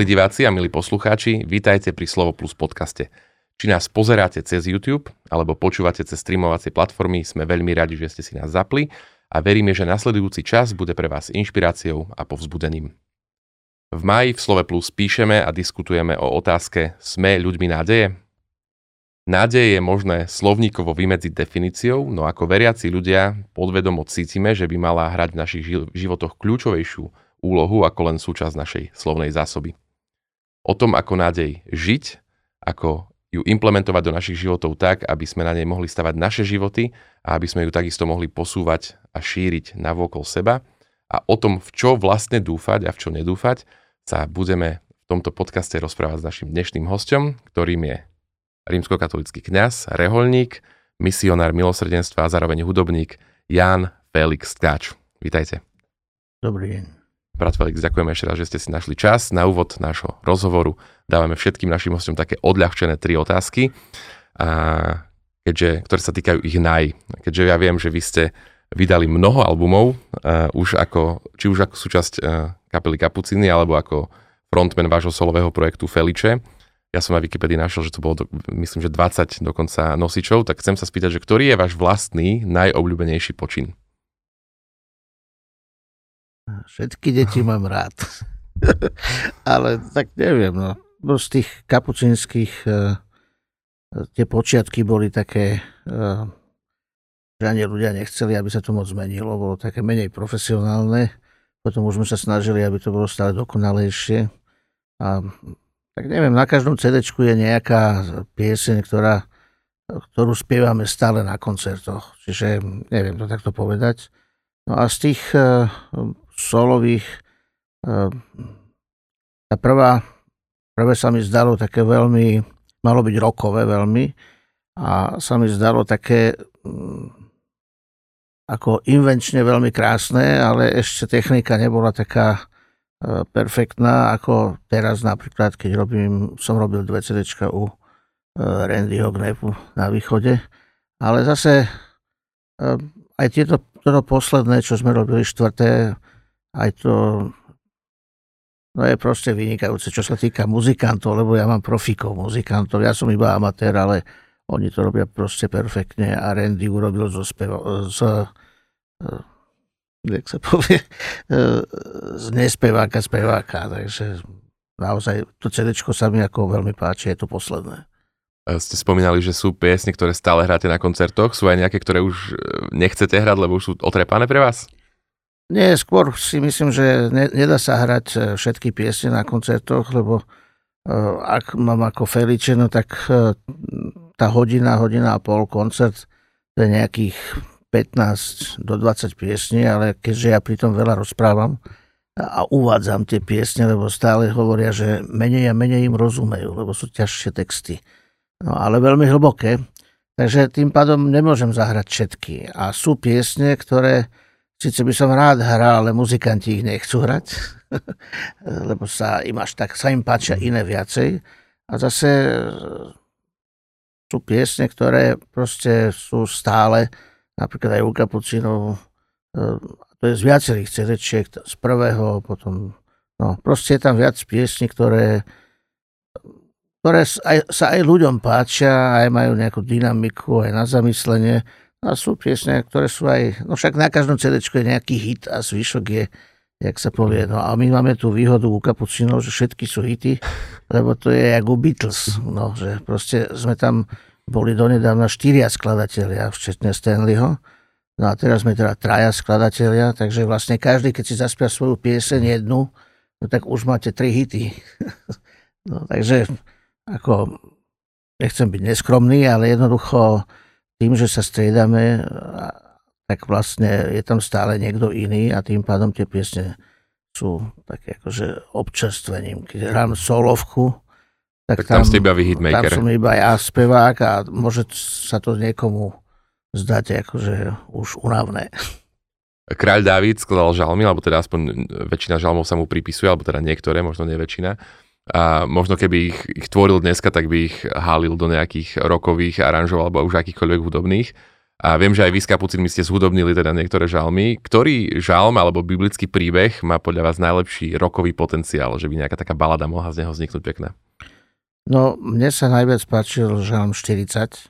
Milí diváci a milí poslucháči, vítajte pri Slovo Plus podcaste. Či nás pozeráte cez YouTube alebo počúvate cez streamovacie platformy, sme veľmi radi, že ste si nás zapli a veríme, že nasledujúci čas bude pre vás inšpiráciou a povzbudením. V maji v Slove Plus píšeme a diskutujeme o otázke Sme ľuďmi nádeje? Nádej je možné slovníkovo vymedziť definíciou, no ako veriaci ľudia podvedomo cítime, že by mala hrať v našich životoch kľúčovejšiu úlohu ako len súčasť našej slovnej zásoby. O tom, ako nádej žiť, ako ju implementovať do našich životov tak, aby sme na nej mohli stavať naše životy a aby sme ju takisto mohli posúvať a šíriť na vôkol seba. A o tom, v čo vlastne dúfať a v čo nedúfať, sa budeme v tomto podcaste rozprávať s našim dnešným hostom, ktorým je rímskokatolický kňaz, reholník, misionár milosrdenstva a zároveň hudobník Jan Felix Tkáč. Vítajte. Dobrý deň. Brat Felix, ďakujeme ešte raz, že ste si našli čas. Na úvod nášho rozhovoru dávame všetkým našim hostom také odľahčené tri otázky, a keďže, ktoré sa týkajú ich naj. Keďže ja viem, že vy ste vydali mnoho albumov, uh, už ako, či už ako súčasť uh, kapely Kapuciny, alebo ako frontman vášho solového projektu Feliče. Ja som na Wikipedii našiel, že to bolo, do, myslím, že 20 dokonca nosičov, tak chcem sa spýtať, že ktorý je váš vlastný najobľúbenejší počin? Všetky deti mám rád. Ale tak neviem, no. no z tých kapucinských uh, tie počiatky boli také, uh, že ani ľudia nechceli, aby sa to moc zmenilo, bolo také menej profesionálne. Potom už sme sa snažili, aby to bolo stále dokonalejšie. A tak neviem, na každom CD je nejaká pieseň, ktorá, ktorú spievame stále na koncertoch. Čiže neviem to takto povedať. No a z tých uh, solových. Ehm, tá prvá, prvé sa mi zdalo také veľmi, malo byť rokové veľmi a sa mi zdalo také mm, ako invenčne veľmi krásne, ale ešte technika nebola taká e, perfektná, ako teraz napríklad, keď robím, som robil dve CD u e, Randyho Gnepu na východe. Ale zase aj tieto, toto posledné, čo sme robili štvrté, aj to no je proste vynikajúce, čo sa týka muzikantov, lebo ja mám profikov muzikantov, ja som iba amatér, ale oni to robia proste perfektne a Randy urobil zo spevo, z, eh, jak sa povie, eh, z nespeváka speváka, takže naozaj to CD sa mi ako veľmi páči, je to posledné. Ste spomínali, že sú piesne, ktoré stále hráte na koncertoch. Sú aj nejaké, ktoré už eh, nechcete hrať, lebo už sú otrepané pre vás? Nie, skôr si myslím, že ne, nedá sa hrať e, všetky piesne na koncertoch, lebo uh, ak mám ako Feliče, no tak uh, tá hodina, hodina a pol koncert, to je nejakých 15 do 20 piesní, ale keďže ja pri tom veľa rozprávam a uvádzam tie piesne, lebo stále hovoria, že menej a menej im rozumejú, lebo sú ťažšie texty. No ale veľmi hlboké, takže tým pádom nemôžem zahrať všetky. A sú piesne, ktoré Sice by som rád hral, ale muzikanti ich nechcú hrať, lebo sa im až tak, sa im páčia iné viacej. A zase e, sú piesne, ktoré proste sú stále, napríklad aj u Kapucinov, e, to je z viacerých cd z prvého, potom, no proste je tam viac piesní, ktoré, ktoré aj, sa aj ľuďom páčia, aj majú nejakú dynamiku, aj na zamyslenie. A sú piesne, ktoré sú aj, no však na každom CD je nejaký hit a zvyšok je, jak sa povie. No a my máme tú výhodu u Kapucinov, že všetky sú hity, lebo to je jak u Beatles, no, že proste sme tam boli donedávna štyria skladatelia, včetne Stanleyho. No a teraz sme teda traja skladatelia, takže vlastne každý, keď si zaspia svoju pieseň jednu, no tak už máte tri hity. no, takže ako nechcem byť neskromný, ale jednoducho tým, že sa striedame, tak vlastne je tam stále niekto iný a tým pádom tie piesne sú také akože občerstvením. Keď hrám solovku, tak, tak tam, tam ste iba vy hitmaker. Tam som iba ja spevák a môže sa to niekomu zdať akože už unavné. Kráľ Dávid skladal žalmy, alebo teda aspoň väčšina žalmov sa mu pripisuje, alebo teda niektoré, možno nie väčšina a možno keby ich, ich tvoril dneska, tak by ich hálil do nejakých rokových aranžov alebo už akýchkoľvek hudobných. A viem, že aj vy s Kapucinmi ste zhudobnili teda niektoré žalmy. Ktorý žalm alebo biblický príbeh má podľa vás najlepší rokový potenciál, že by nejaká taká balada mohla z neho vzniknúť pekná? No, mne sa najviac páčil žalm 40,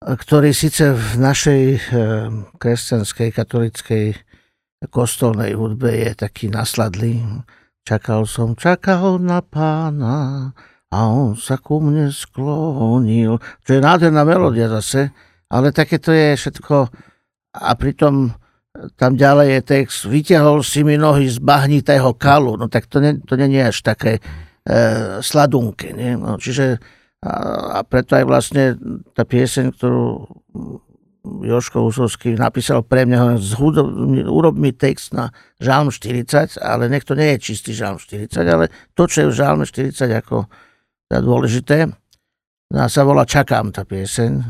ktorý síce v našej eh, kresťanskej, katolickej kostolnej hudbe je taký nasladlý. Čakal som, čakal na pána a on sa ku mne sklonil. Čo je nádherná melódia zase, ale také to je všetko a pritom tam ďalej je text, vyťahol si mi nohy z bahnitého kalu, no tak to nie, to nie je až také e, sladunké. Nie? No, čiže a, a preto aj vlastne tá pieseň, ktorú Joško Husovský napísal pre mňa, zhudo, urob mi text na Žálm 40, ale nech to nie je čistý Žálm 40, ale to, čo je v Žálme 40 ako dôležité, a sa volá Čakám tá pieseň.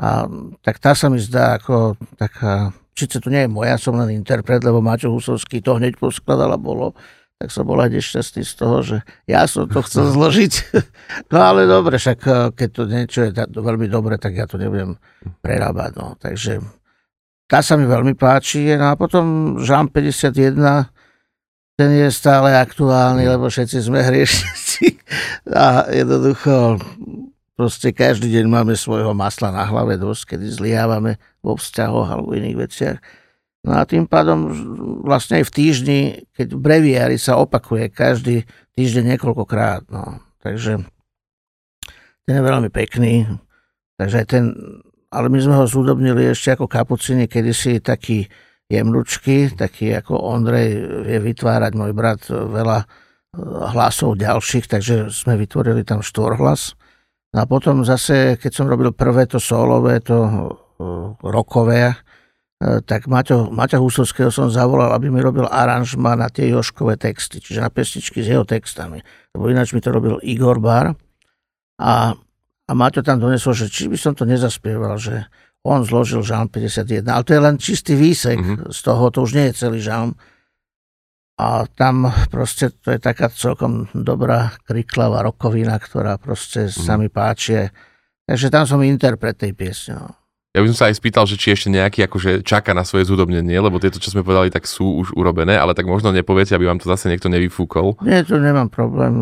A tak tá sa mi zdá ako taká, síce to nie je moja, som len interpret, lebo Maťo Husovský to hneď poskladal a bolo, tak som bol aj nešťastný z toho, že ja som to chcel zložiť. No ale dobre, však eh, keď to niečo je veľmi dobre, tak ja to nebudem prerábať. No. Takže tá sa mi veľmi páči. No a potom Žám 51, ten je stále aktuálny, lebo všetci sme hriešnici. A jednoducho proste každý deň máme svojho masla na hlave dosť, kedy zlyhávame vo vzťahoch alebo iných veciach. No a tým pádom vlastne aj v týždni, keď breviári sa opakuje každý týždeň niekoľkokrát. No. Takže ten je veľmi pekný. Takže aj ten, ale my sme ho zúdobnili ešte ako kapucini, kedysi taký jemnučky, taký ako Ondrej vie vytvárať, môj brat, veľa eh, hlasov ďalších, takže sme vytvorili tam štvorhlas. No a potom zase, keď som robil prvé to solové, to eh, rokové, E, tak Maťo, Maťa Husovského som zavolal, aby mi robil aranžma na tie Joškové texty, čiže na pesničky s jeho textami. Lebo ináč mi to robil Igor Bar. A, a Maťo tam donesol, že či by som to nezaspieval, že on zložil žalm 51. Ale to je len čistý výsek mm-hmm. z toho, to už nie je celý žalm. A tam proste to je taká celkom dobrá kriklavá rokovina, ktorá proste mm-hmm. sa mi páči. Takže tam som interpret tej piesne. No. Ja by som sa aj spýtal, že či ešte nejaký akože čaká na svoje zúdobnenie, lebo tieto, čo sme povedali, tak sú už urobené, ale tak možno nepoviete, aby vám to zase niekto nevyfúkol. Nie, to nemám problém.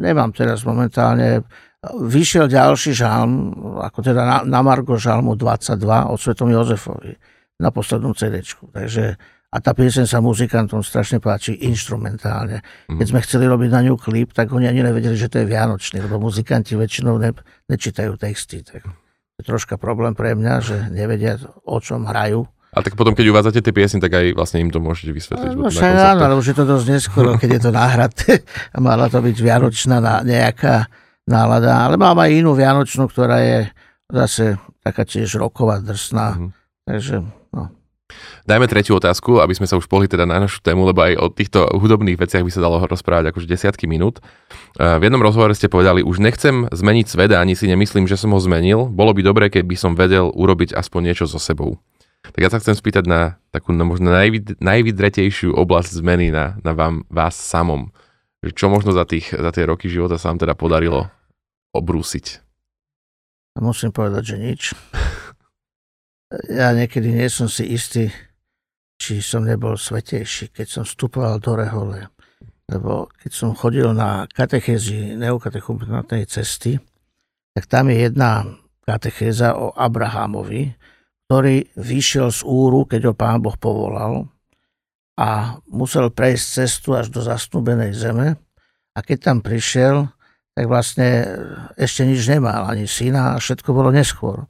Nemám teraz momentálne. Vyšiel ďalší žalm, ako teda na, na Margo žalmu 22 od Svetom Jozefovi na poslednú CD. Takže a tá pieseň sa muzikantom strašne páči instrumentálne. Keď sme chceli robiť na ňu klip, tak oni ani nevedeli, že to je vianočný, lebo muzikanti väčšinou ne, nečítajú texty. Tak troška problém pre mňa, že nevedia, o čom hrajú. A tak potom, keď uvádzate tie piesne, tak aj vlastne im to môžete vysvetliť. No však áno, ale už je to dosť neskoro, keď je to náhradné. Mala to byť vianočná nejaká nálada. Ale mám aj inú vianočnú, ktorá je zase taká tiež roková, drsná. Mm-hmm. Takže Dajme tretiu otázku, aby sme sa už pohli teda na našu tému, lebo aj o týchto hudobných veciach by sa dalo rozprávať akože desiatky minút. V jednom rozhovore ste povedali, už nechcem zmeniť svet a ani si nemyslím, že som ho zmenil. Bolo by dobré, keby som vedel urobiť aspoň niečo so sebou. Tak ja sa chcem spýtať na takú no, možno najvyd, najvydretejšiu oblasť zmeny na, na vám, vás samom. Čo možno za, tých, za tie roky života sa vám teda podarilo obrúsiť? Musím povedať, že nič. Ja niekedy nie som si istý, či som nebol svetejší, keď som vstupoval do rehole. Lebo keď som chodil na katechézy neokatechumenátnej cesty, tak tam je jedna katechéza o Abrahamovi, ktorý vyšiel z úru, keď ho pán Boh povolal a musel prejsť cestu až do zastúbenej zeme. A keď tam prišiel, tak vlastne ešte nič nemal, ani syna, a všetko bolo neskôr.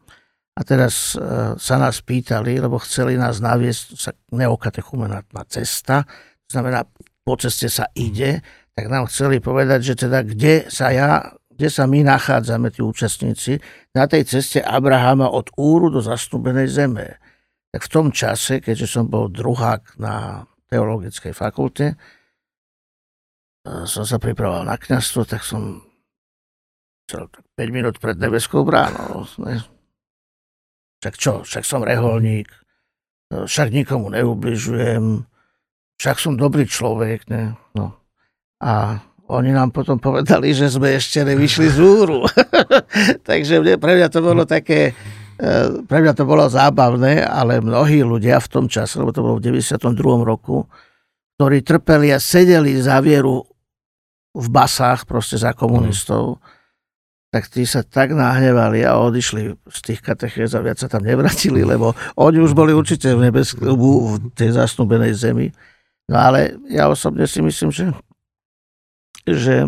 A teraz e, sa nás pýtali, lebo chceli nás naviesť sa neokatechumenátna cesta, to znamená, po ceste sa ide, tak nám chceli povedať, že teda kde sa ja, kde sa my nachádzame, tí účastníci, na tej ceste Abrahama od Úru do zastúbenej zeme. Tak v tom čase, keďže som bol druhák na teologickej fakulte, e, som sa pripravoval na kniazstvo, tak som 5 minút pred nebeskou bránou. Však čo, však som reholník, však nikomu neubližujem, však som dobrý človek. Ne? No. A oni nám potom povedali, že sme ešte nevyšli z úru. Takže pre mňa to bolo také, pre mňa to bolo zábavné, ale mnohí ľudia v tom čase, lebo to bolo v 92. roku, ktorí trpeli a sedeli za vieru v basách proste za komunistov, mm. Tak tí sa tak nahnevali a odišli z tých katechéz a viac sa tam nevratili, lebo oni už boli určite v, nebesk- v tej zasnúbenej zemi. No ale ja osobne si myslím, že, že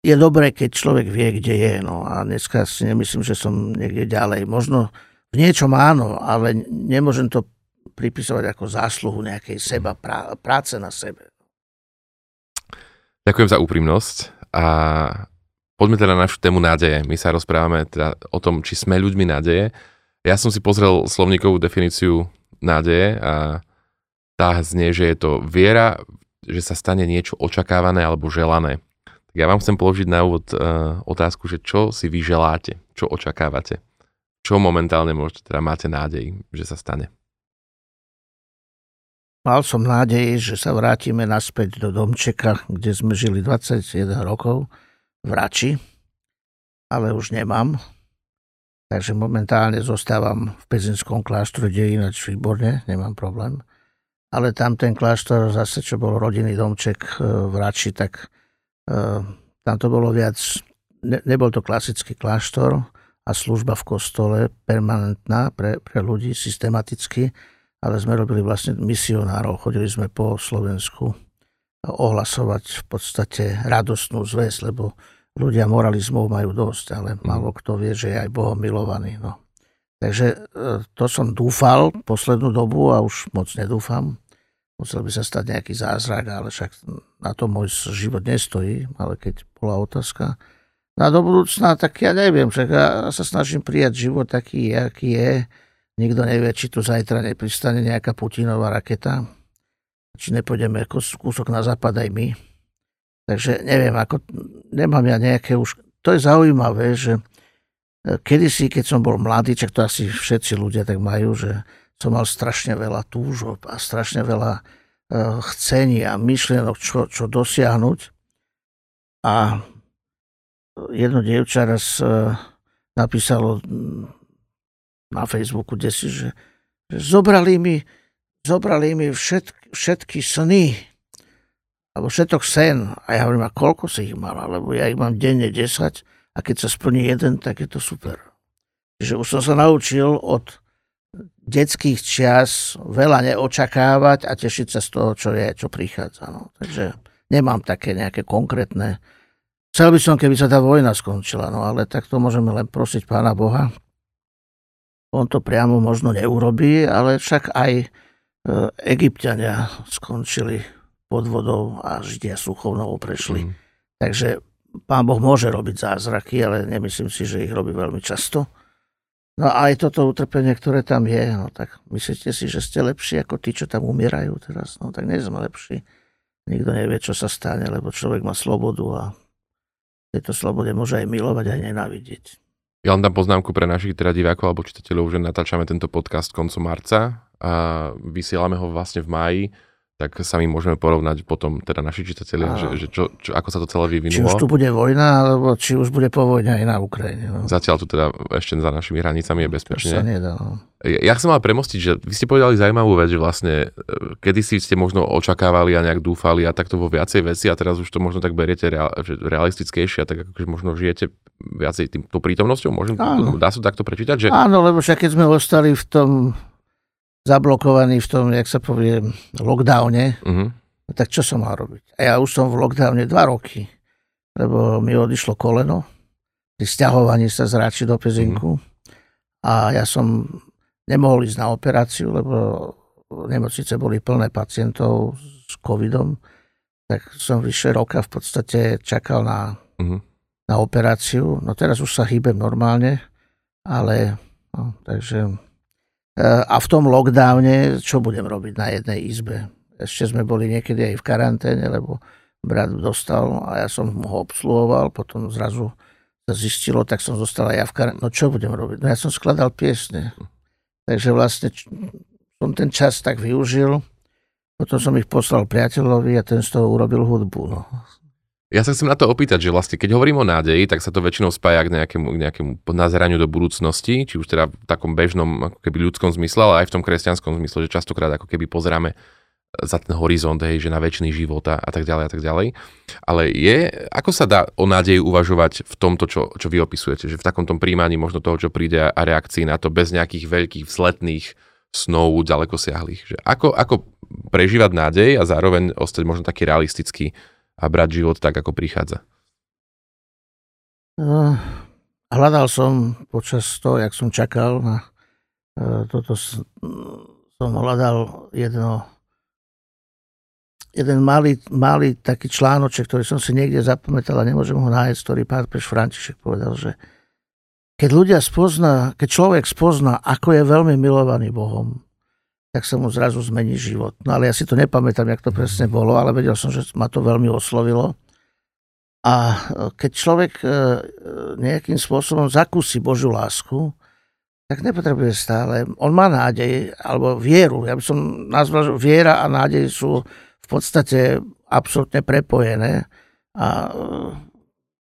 je dobré, keď človek vie, kde je. No a dneska si nemyslím, že som niekde ďalej. Možno v niečom áno, ale nemôžem to pripisovať ako zásluhu nejakej seba, práce na sebe. Ďakujem za úprimnosť a poďme teda na našu tému nádeje. My sa rozprávame teda o tom, či sme ľuďmi nádeje. Ja som si pozrel slovníkovú definíciu nádeje a tá znie, že je to viera, že sa stane niečo očakávané alebo želané. Tak ja vám chcem položiť na úvod uh, otázku, že čo si vy želáte, čo očakávate, čo momentálne môžete, teda máte nádej, že sa stane. Mal som nádej, že sa vrátime naspäť do domčeka, kde sme žili 21 rokov v Rači, ale už nemám. Takže momentálne zostávam v Pezinskom kláštore, kde je ináč výborne, nemám problém. Ale tam ten kláštor, zase čo bol rodinný domček e, v Rači, tak uh, tam to bolo viac, ne, nebol to klasický kláštor a služba v kostole permanentná pre, pre ľudí systematicky, ale sme robili vlastne misionárov. Chodili sme po Slovensku ohlasovať v podstate radostnú zväz, lebo ľudia moralizmov majú dosť, ale mhm. málo kto vie, že je aj Bohom milovaný. No. Takže e, to som dúfal poslednú dobu a už moc nedúfam. Musel by sa stať nejaký zázrak, ale však na to môj život nestojí, ale keď bola otázka. Na do budúcna, tak ja neviem, však ja sa snažím prijať život taký, aký je Nikto nevie, či tu zajtra nepristane nejaká Putinová raketa, či nepôjdeme kúsok na západ aj my. Takže neviem, ako, nemám ja nejaké už... To je zaujímavé, že e, kedysi, keď som bol mladý, čak to asi všetci ľudia tak majú, že som mal strašne veľa túžob a strašne veľa uh, chcení a myšlienok, čo, čo dosiahnuť. A jedno dievča raz uh, napísalo na Facebooku, kde si, že, že zobrali mi, zobrali mi všetky, všetky sny, alebo všetok sen. A ja hovorím, a koľko si ich mal? Lebo ja ich mám denne 10 a keď sa splní jeden, tak je to super. Čiže už som sa naučil od detských čias veľa neočakávať a tešiť sa z toho, čo je, čo prichádza. No. Takže nemám také nejaké konkrétne. Chcel by som, keby sa tá vojna skončila, no ale tak to môžeme len prosiť Pána Boha, on to priamo možno neurobí, ale však aj e, egyptiania skončili pod vodou a Židia suchovnou prešli. Mm. Takže pán Boh môže robiť zázraky, ale nemyslím si, že ich robí veľmi často. No a aj toto utrpenie, ktoré tam je, no tak myslíte si, že ste lepší ako tí, čo tam umierajú teraz? No tak nie sme lepší. Nikto nevie, čo sa stane, lebo človek má slobodu a tejto slobode môže aj milovať, aj nenávidieť. Ja len dám poznámku pre našich teda divákov alebo čitateľov, že natáčame tento podcast koncom marca a vysielame ho vlastne v máji tak sa my môžeme porovnať potom, teda naši čitatelia, že, že čo, čo, ako sa to celé vyvinulo. Či už tu bude vojna, alebo či už bude po vojne aj na Ukrajine. No. Zatiaľ tu teda ešte za našimi hranicami je bezpečne. To sa nedá, no. Ja, chcem mal premostiť, že vy ste povedali zaujímavú vec, že vlastne e, kedy si ste možno očakávali a nejak dúfali a takto vo viacej veci a teraz už to možno tak beriete real, realistickejšie a tak akože možno žijete viacej tým, prítomnosťou, môžem, dá sa takto prečítať? Že... Áno, lebo však keď sme ostali v tom zablokovaný v tom, jak sa povie, lockdowne, uh-huh. tak čo som mal robiť? A ja už som v lockdowne dva roky, lebo mi odišlo koleno pri stiahovaní sa z Ráči do Pezinku uh-huh. a ja som nemohol ísť na operáciu, lebo nemocnice boli plné pacientov s covidom, tak som vyše roka v podstate čakal na, uh-huh. na operáciu. No teraz už sa hýbem normálne, ale no, takže a v tom lockdowne, čo budem robiť na jednej izbe? Ešte sme boli niekedy aj v karanténe, lebo brat dostal a ja som ho obsluhoval, potom zrazu sa zistilo, tak som zostal aj ja v karanténe. No čo budem robiť? No ja som skladal piesne. Takže vlastne som ten čas tak využil, potom som ich poslal priateľovi a ten z toho urobil hudbu. No. Ja sa chcem na to opýtať, že vlastne keď hovorím o nádeji, tak sa to väčšinou spája k nejakému, k nejakému nazeraniu do budúcnosti, či už teda v takom bežnom ako keby ľudskom zmysle, ale aj v tom kresťanskom zmysle, že častokrát ako keby pozeráme za ten horizont, hej, že na väčší život a, a tak ďalej a tak ďalej. Ale je, ako sa dá o nádeji uvažovať v tomto, čo, čo vy opisujete, že v takom tom príjmaní možno toho, čo príde a reakcii na to bez nejakých veľkých vzletných snov ďaleko siahlých. Že ako, ako prežívať nádej a zároveň ostať možno taký realistický a brať život tak, ako prichádza? Uh, hľadal som počas toho, jak som čakal na uh, toto, som hľadal jedno jeden malý, malý taký článoček, ktorý som si niekde zapamätal a nemôžem ho nájsť, ktorý pán Preš František povedal, že keď ľudia spozná, keď človek spozná, ako je veľmi milovaný Bohom, tak sa mu zrazu zmení život. No ale ja si to nepamätám, jak to presne bolo, ale vedel som, že ma to veľmi oslovilo. A e, keď človek e, nejakým spôsobom zakúsi Božiu lásku, tak nepotrebuje stále. On má nádej, alebo vieru. Ja by som nazval, že viera a nádej sú v podstate absolútne prepojené. A e,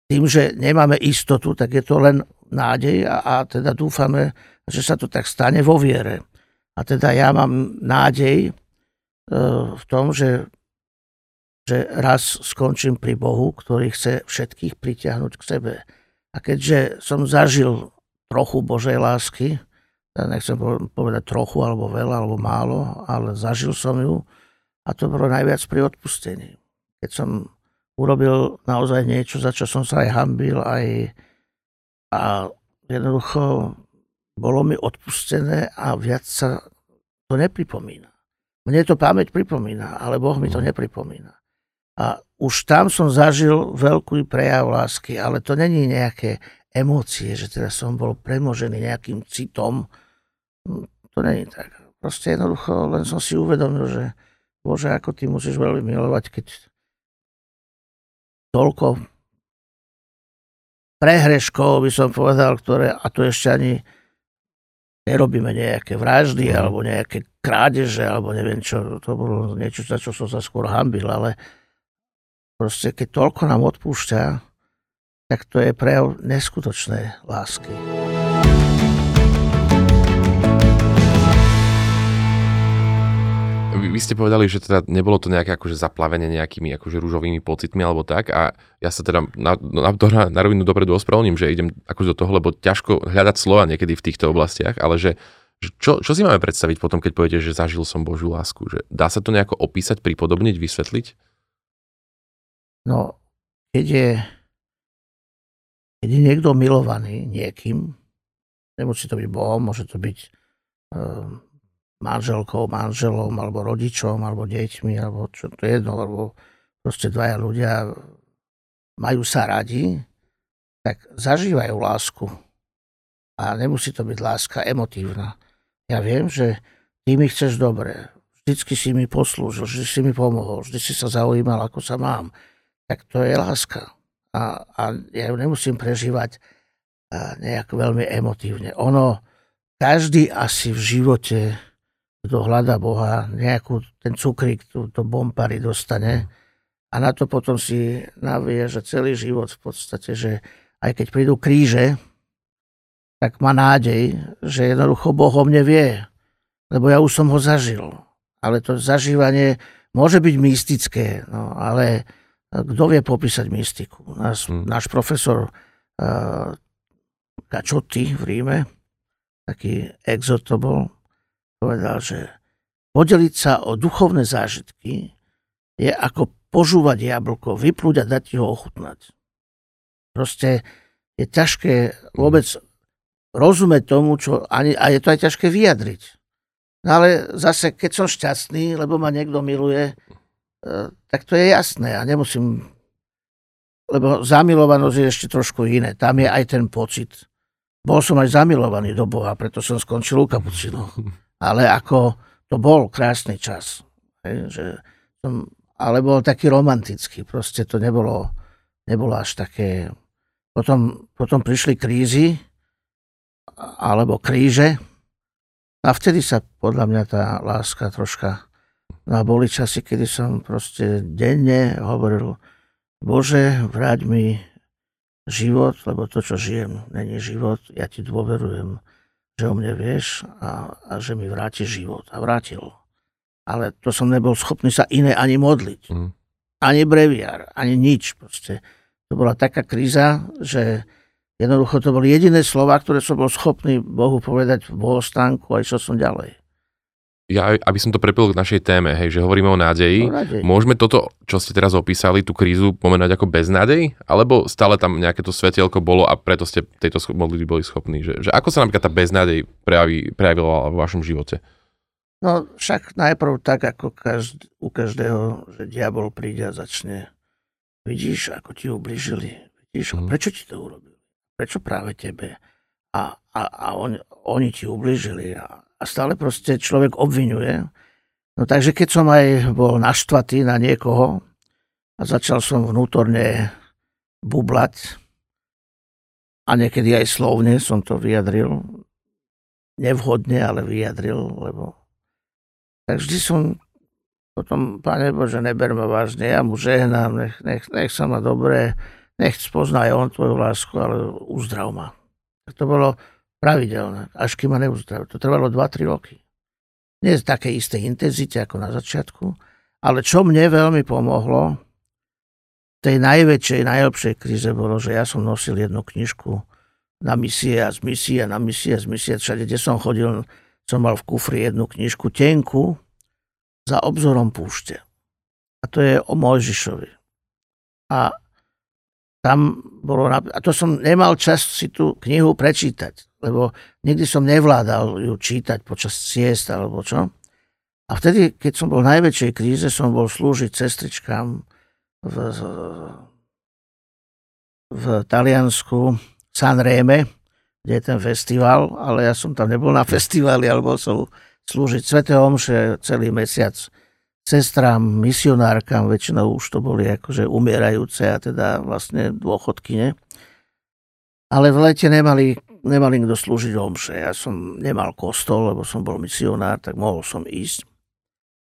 tým, že nemáme istotu, tak je to len nádej a, a teda dúfame, že sa to tak stane vo viere. A teda ja mám nádej e, v tom, že, že raz skončím pri Bohu, ktorý chce všetkých pritiahnuť k sebe. A keďže som zažil trochu Božej lásky, ja nechcem povedať trochu, alebo veľa, alebo málo, ale zažil som ju a to bolo najviac pri odpustení. Keď som urobil naozaj niečo, za čo som sa aj hambil, aj a jednoducho bolo mi odpustené a viac sa to nepripomína. Mne to pamäť pripomína, ale Boh mi to mhm. nepripomína. A už tam som zažil veľký prejav lásky, ale to není nejaké emócie, že teraz som bol premožený nejakým citom. To není tak. Proste jednoducho len som si uvedomil, že Bože, ako ty musíš veľmi milovať, keď toľko prehreškov, by som povedal, ktoré, a to ešte ani nerobíme nejaké vraždy mm. alebo nejaké krádeže alebo neviem čo. To bolo niečo, za čo som sa skôr hambil, ale proste keď toľko nám odpúšťa, tak to je prejav neskutočnej lásky. Vy ste povedali, že teda nebolo to nejaké akože zaplavenie nejakými akože rúžovými pocitmi alebo tak a ja sa teda na, na, na, na rovinu dopredu ospravedlním, že idem akože do toho, lebo ťažko hľadať slova niekedy v týchto oblastiach, ale že, že čo, čo si máme predstaviť potom, keď poviete, že zažil som Božiu lásku? Že dá sa to nejako opísať, pripodobniť, vysvetliť? No, keď je, keď je niekto milovaný niekým, nemusí to byť Bohom, môže to byť um, manželkou, manželom, alebo rodičom, alebo deťmi, alebo čo to je jedno, alebo proste dvaja ľudia majú sa radi, tak zažívajú lásku. A nemusí to byť láska emotívna. Ja viem, že ty mi chceš dobre. Vždycky si mi poslúžil, vždy si mi pomohol, vždy si sa zaujímal, ako sa mám. Tak to je láska. A, a ja ju nemusím prežívať nejak veľmi emotívne. Ono, každý asi v živote kto hľada Boha, nejakú ten cukrík, to, to bombary dostane a na to potom si navie, že celý život v podstate, že aj keď prídu kríže, tak má nádej, že jednoducho Boh o mne vie, lebo ja už som ho zažil. Ale to zažívanie môže byť mystické, no, ale kto vie popísať mystiku? Náš, hmm. náš profesor uh, Kačoty v Ríme, taký exot to bol, povedal, že podeliť sa o duchovné zážitky je ako požúvať jablko, vyplúť a dať ho ochutnať. Proste je ťažké vôbec rozumieť tomu, čo ani, a je to aj ťažké vyjadriť. No ale zase, keď som šťastný, lebo ma niekto miluje, e, tak to je jasné a nemusím, lebo zamilovanosť je ešte trošku iné. Tam je aj ten pocit. Bol som aj zamilovaný do Boha, preto som skončil u kapucinov. ale ako to bol krásny čas. Že som, ale bol taký romantický, proste to nebolo, nebolo až také... Potom, potom prišli krízy, alebo kríže, a vtedy sa podľa mňa tá láska troška... No a boli časy, kedy som proste denne hovoril, Bože, vráť mi život, lebo to, čo žijem, není život, ja ti dôverujem, že o mne vieš a, a že mi vráti život. A vrátil. Ale to som nebol schopný sa iné ani modliť. Mm. Ani breviár, ani nič. Proste. To bola taká kríza, že jednoducho to boli jediné slova, ktoré som bol schopný Bohu povedať v bohostánku a išiel som ďalej ja, aby som to prepil k našej téme, hej, že hovoríme o nádeji, o nádeji. môžeme toto, čo ste teraz opísali, tú krízu pomenať ako beznádej? Alebo stále tam nejaké to svetielko bolo a preto ste tejto modlitby boli schopní? Že, že ako sa napríklad tá beznádej prejaví, prejavila vo vašom živote? No však najprv tak, ako každý, u každého, že diabol príde a začne vidíš, ako ti ubližili. Vidíš, mm. prečo ti to urobili? Prečo práve tebe? A, a, a on, oni ti ubližili a a stále proste človek obvinuje. No takže keď som aj bol naštvatý na niekoho a začal som vnútorne bublať a niekedy aj slovne som to vyjadril, nevhodne, ale vyjadril, lebo tak vždy som potom, Pane Bože, neber ma vážne, ja mu žehnám, nech, nech, nech sa ma dobre, nech spozná on tvoju lásku, ale uzdrav ma. To bolo pravidelné, až kým ma neuzdravil. To trvalo 2-3 roky. Nie z také istej intenzite ako na začiatku, ale čo mne veľmi pomohlo, v tej najväčšej, najlepšej kríze bolo, že ja som nosil jednu knižku na misie a z misie a na misie a z misie. Všade, kde som chodil, som mal v kufri jednu knižku tenku za obzorom púšte. A to je o Mojžišovi. A tam bolo, a to som nemal čas si tú knihu prečítať, lebo nikdy som nevládal ju čítať počas ciest alebo čo. A vtedy, keď som bol v najväčšej kríze, som bol slúžiť sestričkám v, v Taliansku Sanreme, kde je ten festival, ale ja som tam nebol na festivali, alebo som slúžiť Svete Omše celý mesiac sestrám, misionárkam, väčšinou už to boli akože umierajúce a teda vlastne dôchodkyne. Ale v lete nemali, nemali kto slúžiť omše. Ja som nemal kostol, lebo som bol misionár, tak mohol som ísť.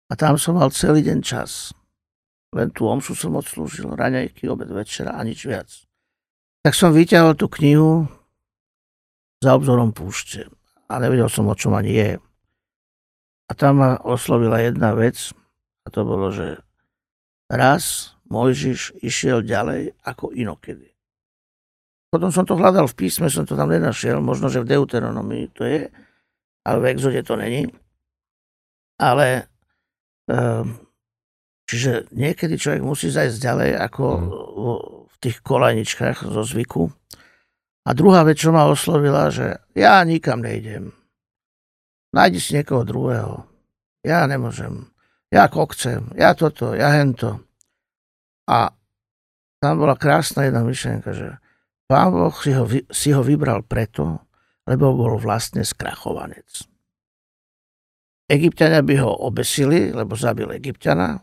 A tam som mal celý deň čas. Len tú omšu som odslúžil, raňajky, obed, večera a nič viac. Tak som vyťahol tú knihu za obzorom púšte. A nevedel som, o čom ani je. A tam ma oslovila jedna vec, a to bolo, že raz Mojžiš išiel ďalej ako inokedy. Potom som to hľadal v písme, som to tam nenašiel, možno, že v Deuteronomii to je, ale v exode to není. Ale um, čiže niekedy človek musí zajsť ďalej ako mm. v tých kolajničkách zo zvyku. A druhá vec, čo ma oslovila, že ja nikam nejdem. Nájdi si niekoho druhého. Ja nemôžem ja kokcem, ja toto, ja hento. A tam bola krásna jedna myšlienka, že Boh si ho, si ho vybral preto, lebo bol vlastne skrachovanec. Egyptiania by ho obesili, lebo zabil Egyptiana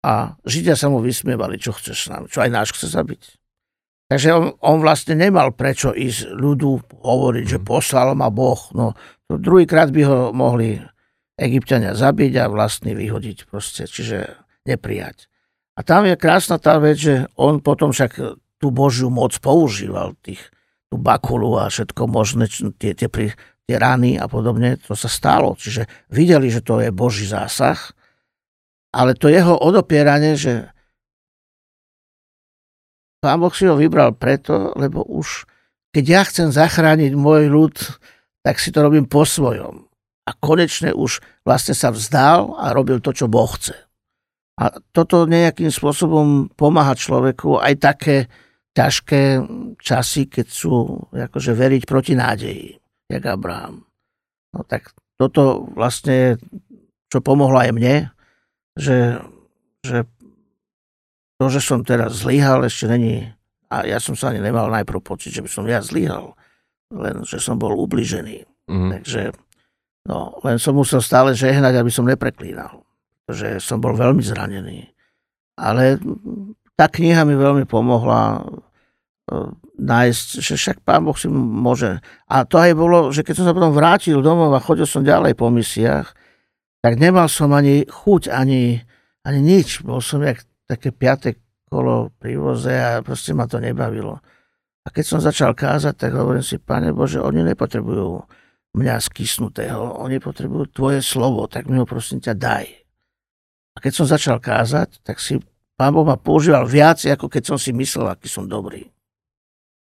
a Židia sa mu vysmievali, čo chceš nám, čo aj náš chce zabiť. Takže on, on vlastne nemal prečo ísť ľudu hovoriť, že poslal ma Boh. No, to druhýkrát by ho mohli Egyptiania zabiť a vlastne vyhodiť proste, čiže neprijať. A tam je krásna tá vec, že on potom však tú Božiu moc používal, tých, tú bakulu a všetko možné, tie, tie, tie rany a podobne, to sa stalo. Čiže videli, že to je Boží zásah, ale to jeho odopieranie, že Pán Boh si ho vybral preto, lebo už keď ja chcem zachrániť môj ľud, tak si to robím po svojom a konečne už vlastne sa vzdal a robil to, čo Boh chce. A toto nejakým spôsobom pomáha človeku aj také ťažké časy, keď sú akože veriť proti nádeji, jak Abraham. No tak toto vlastne, čo pomohlo aj mne, že, že to, že som teraz zlyhal, ešte není, a ja som sa ani nemal najprv pocit, že by som ja zlyhal, len že som bol ubližený. Mm. Takže No, len som musel stále žehnať, aby som nepreklínal, pretože som bol veľmi zranený. Ale tá kniha mi veľmi pomohla nájsť, že však pán Boh si môže. A to aj bolo, že keď som sa potom vrátil domov a chodil som ďalej po misiách, tak nemal som ani chuť, ani, ani nič. Bol som jak také piaté okolo pri voze a proste ma to nebavilo. A keď som začal kázať, tak hovorím si, Pane Bože, oni nepotrebujú mňa skysnutého, oni potrebujú tvoje slovo, tak mi ho prosím ťa daj. A keď som začal kázať, tak si Pán Boh ma používal viac, ako keď som si myslel, aký som dobrý.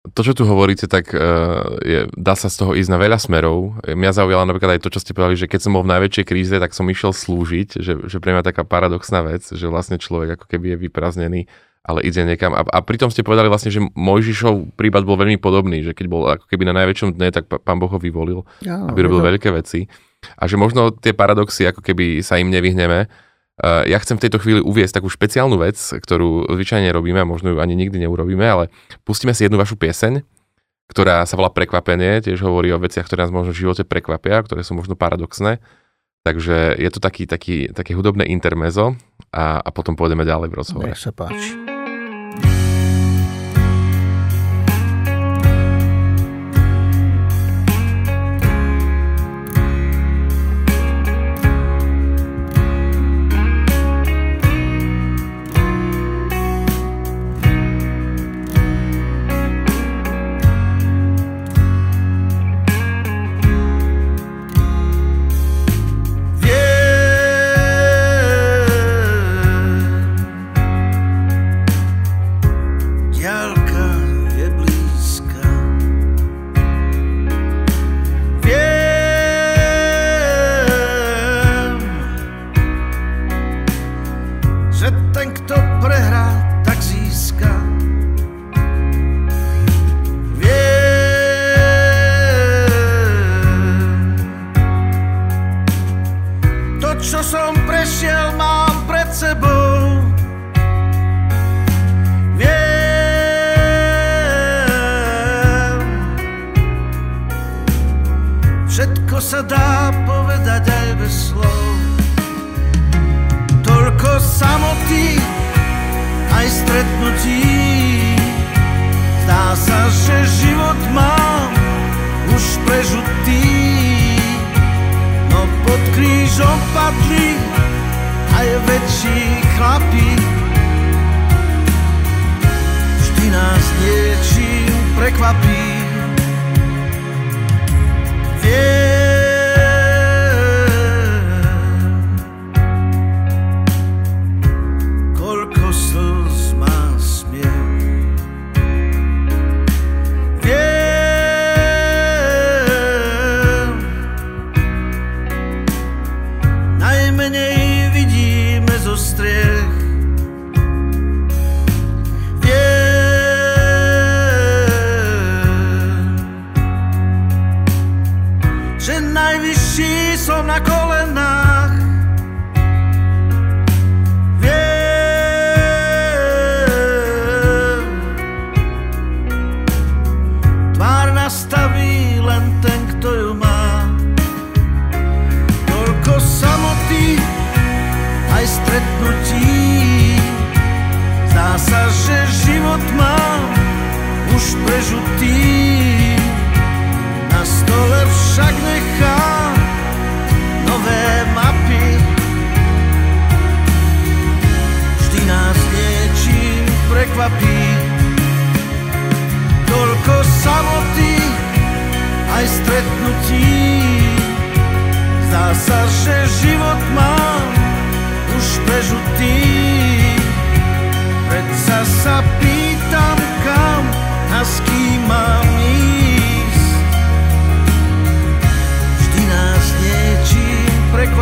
To, čo tu hovoríte, tak uh, je, dá sa z toho ísť na veľa smerov. Mňa zaujala napríklad aj to, čo ste povedali, že keď som bol v najväčšej kríze, tak som išiel slúžiť, že, že pre mňa taká paradoxná vec, že vlastne človek ako keby je vyprázdnený, ale ide niekam. A, a pritom ste povedali vlastne, že Mojžišov prípad bol veľmi podobný, že keď bol ako keby na najväčšom dne, tak pán Boh ho vyvolil, ja, aby robil veľké veci. A že možno tie paradoxy ako keby sa im nevyhneme, ja chcem v tejto chvíli uviesť takú špeciálnu vec, ktorú zvyčajne robíme a možno ju ani nikdy neurobíme, ale pustíme si jednu vašu pieseň, ktorá sa volá Prekvapenie, tiež hovorí o veciach, ktoré nás možno v živote prekvapia, ktoré sú možno paradoxné. Takže je to taký, taký, také hudobné intermezo a, a potom pôjdeme ďalej v rozhovore. Nech sa páči. Všetko sa dá povedať aj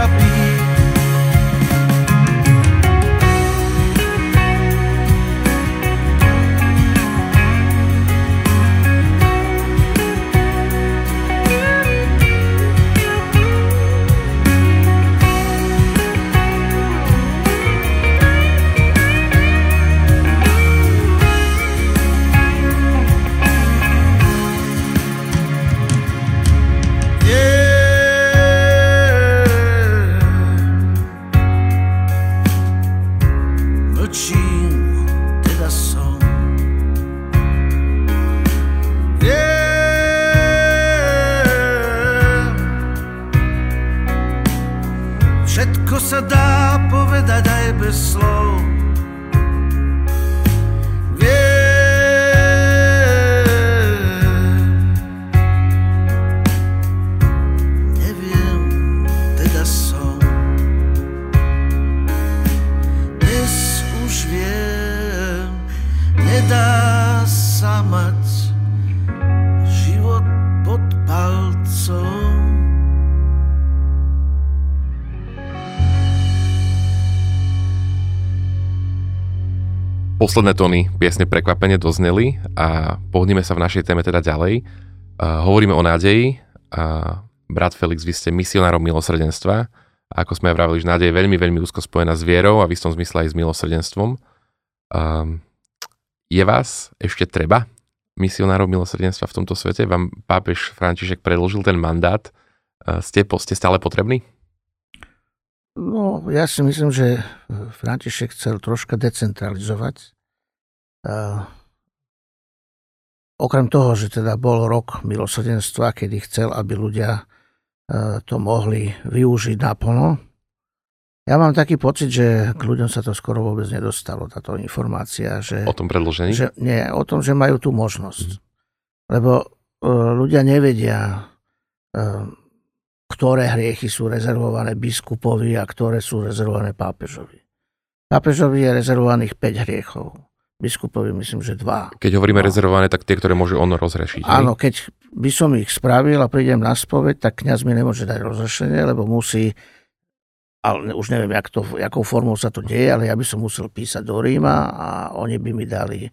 bez Posledné tóny piesne Prekvapenie dozneli a pohneme sa v našej téme teda ďalej. Uh, hovoríme o nádeji. Uh, brat Felix, vy ste misionárom milosrdenstva. A ako sme aj vravili, že nádej je veľmi, veľmi úzko spojená s vierou a v istom zmysle aj s milosrdenstvom. Um, je vás ešte treba misionárov milosrdenstva v tomto svete? Vám pápež František predložil ten mandát. Ste, ste stále potrební? No, ja si myslím, že František chcel troška decentralizovať. Okrem toho, že teda bol rok milosrdenstva, kedy chcel, aby ľudia uh, to mohli využiť naplno, ja mám taký pocit, že k ľuďom sa to skoro vôbec nedostalo, táto informácia. Že, o tom predložení? Že, nie, o tom, že majú tú možnosť. Mm. Lebo uh, ľudia nevedia, uh, ktoré hriechy sú rezervované biskupovi a ktoré sú rezervované pápežovi. Pápežovi je rezervovaných 5 hriechov. Biskupovi myslím, že dva. Keď hovoríme no. rezervované, tak tie, ktoré môže on rozrešiť. Áno, keď by som ich spravil a prídem na spoveď, tak kňaz mi nemôže dať rozrešenie, lebo musí ale už neviem, jak to, jakou formou sa to deje, ale ja by som musel písať do Ríma a oni by mi dali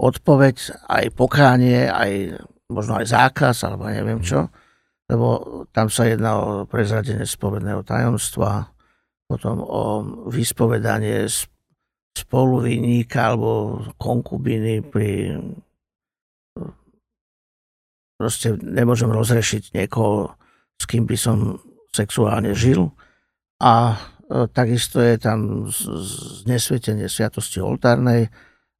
odpoveď, aj pokánie, aj možno aj zákaz, alebo neviem čo, lebo tam sa jedná o prezradenie spovedného tajomstva, potom o vyspovedanie spoluvinníka alebo konkubiny pri proste nemôžem rozrešiť niekoho, s kým by som sexuálne žil a e, takisto je tam znesvetenie sviatosti oltárnej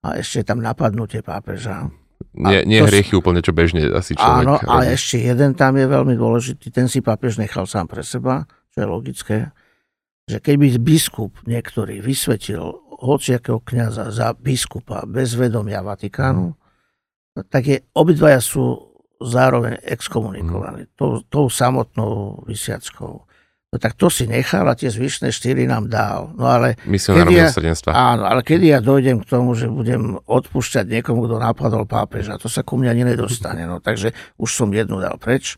a ešte je tam napadnutie pápeža. Nie, nie hriechy úplne, čo bežne asi človek Áno, robí. a ešte jeden tam je veľmi dôležitý, ten si pápež nechal sám pre seba, čo je logické, že keby biskup niektorý vysvetil hociakého kniaza za biskupa bez vedomia Vatikánu, mm. tak je, obidvaja sú zároveň exkomunikovaní mm. tou, tou samotnou vysiackou. No tak to si nechal a tie zvyšné štyri nám dal. No ale kedy ja, áno, ale kedy ja dojdem k tomu, že budem odpúšťať niekomu, kto napadol pápeža, to sa ku mňa ani nedostane. No, takže už som jednu dal preč.